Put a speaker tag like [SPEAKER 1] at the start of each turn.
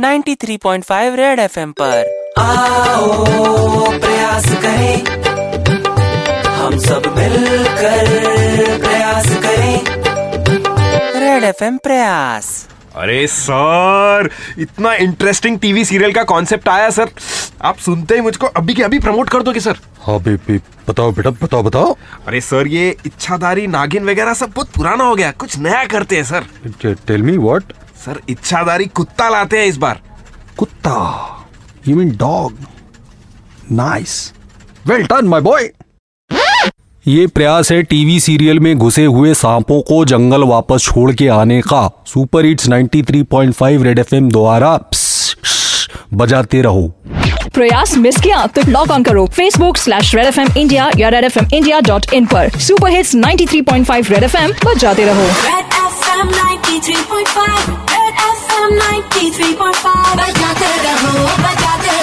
[SPEAKER 1] 93.5 red FM पर।
[SPEAKER 2] आओ प्रयास करें। हम सब मिलकर प्रयास करें।
[SPEAKER 1] रेड एफएम प्रयास।
[SPEAKER 3] अरे सर इतना इंटरेस्टिंग टीवी सीरियल का कॉन्सेप्ट आया सर। आप सुनते ही मुझको अभी के अभी प्रमोट कर दोगे सर।
[SPEAKER 4] हाँ बे, बे, बताओ बेटा बताओ बताओ।
[SPEAKER 3] अरे सर ये इच्छाधारी नागिन वगैरह सब बहुत पुराना हो गया कुछ नया करते हैं sir.
[SPEAKER 4] Tell me what
[SPEAKER 3] sir इच्छाधारी कुत्ता लाते हैं इस बार।
[SPEAKER 4] कुत्ता? You mean dog nice well done my boy ये प्रयास है टीवी सीरियल में घुसे हुए सांपों को जंगल वापस छोड़ के आने का। सुपर हिट्स 93.5 रेड एफएम द्वारा बजाते रहो।
[SPEAKER 5] प्रयास मिस किया तो लॉग ऑन करो। Facebook slash red F M India या red F M India dot in पर। Super hits 93.5 red F M बजाते रहो।
[SPEAKER 6] Red FM 93.5 Red FM 93.5 बजाते रहो बजाते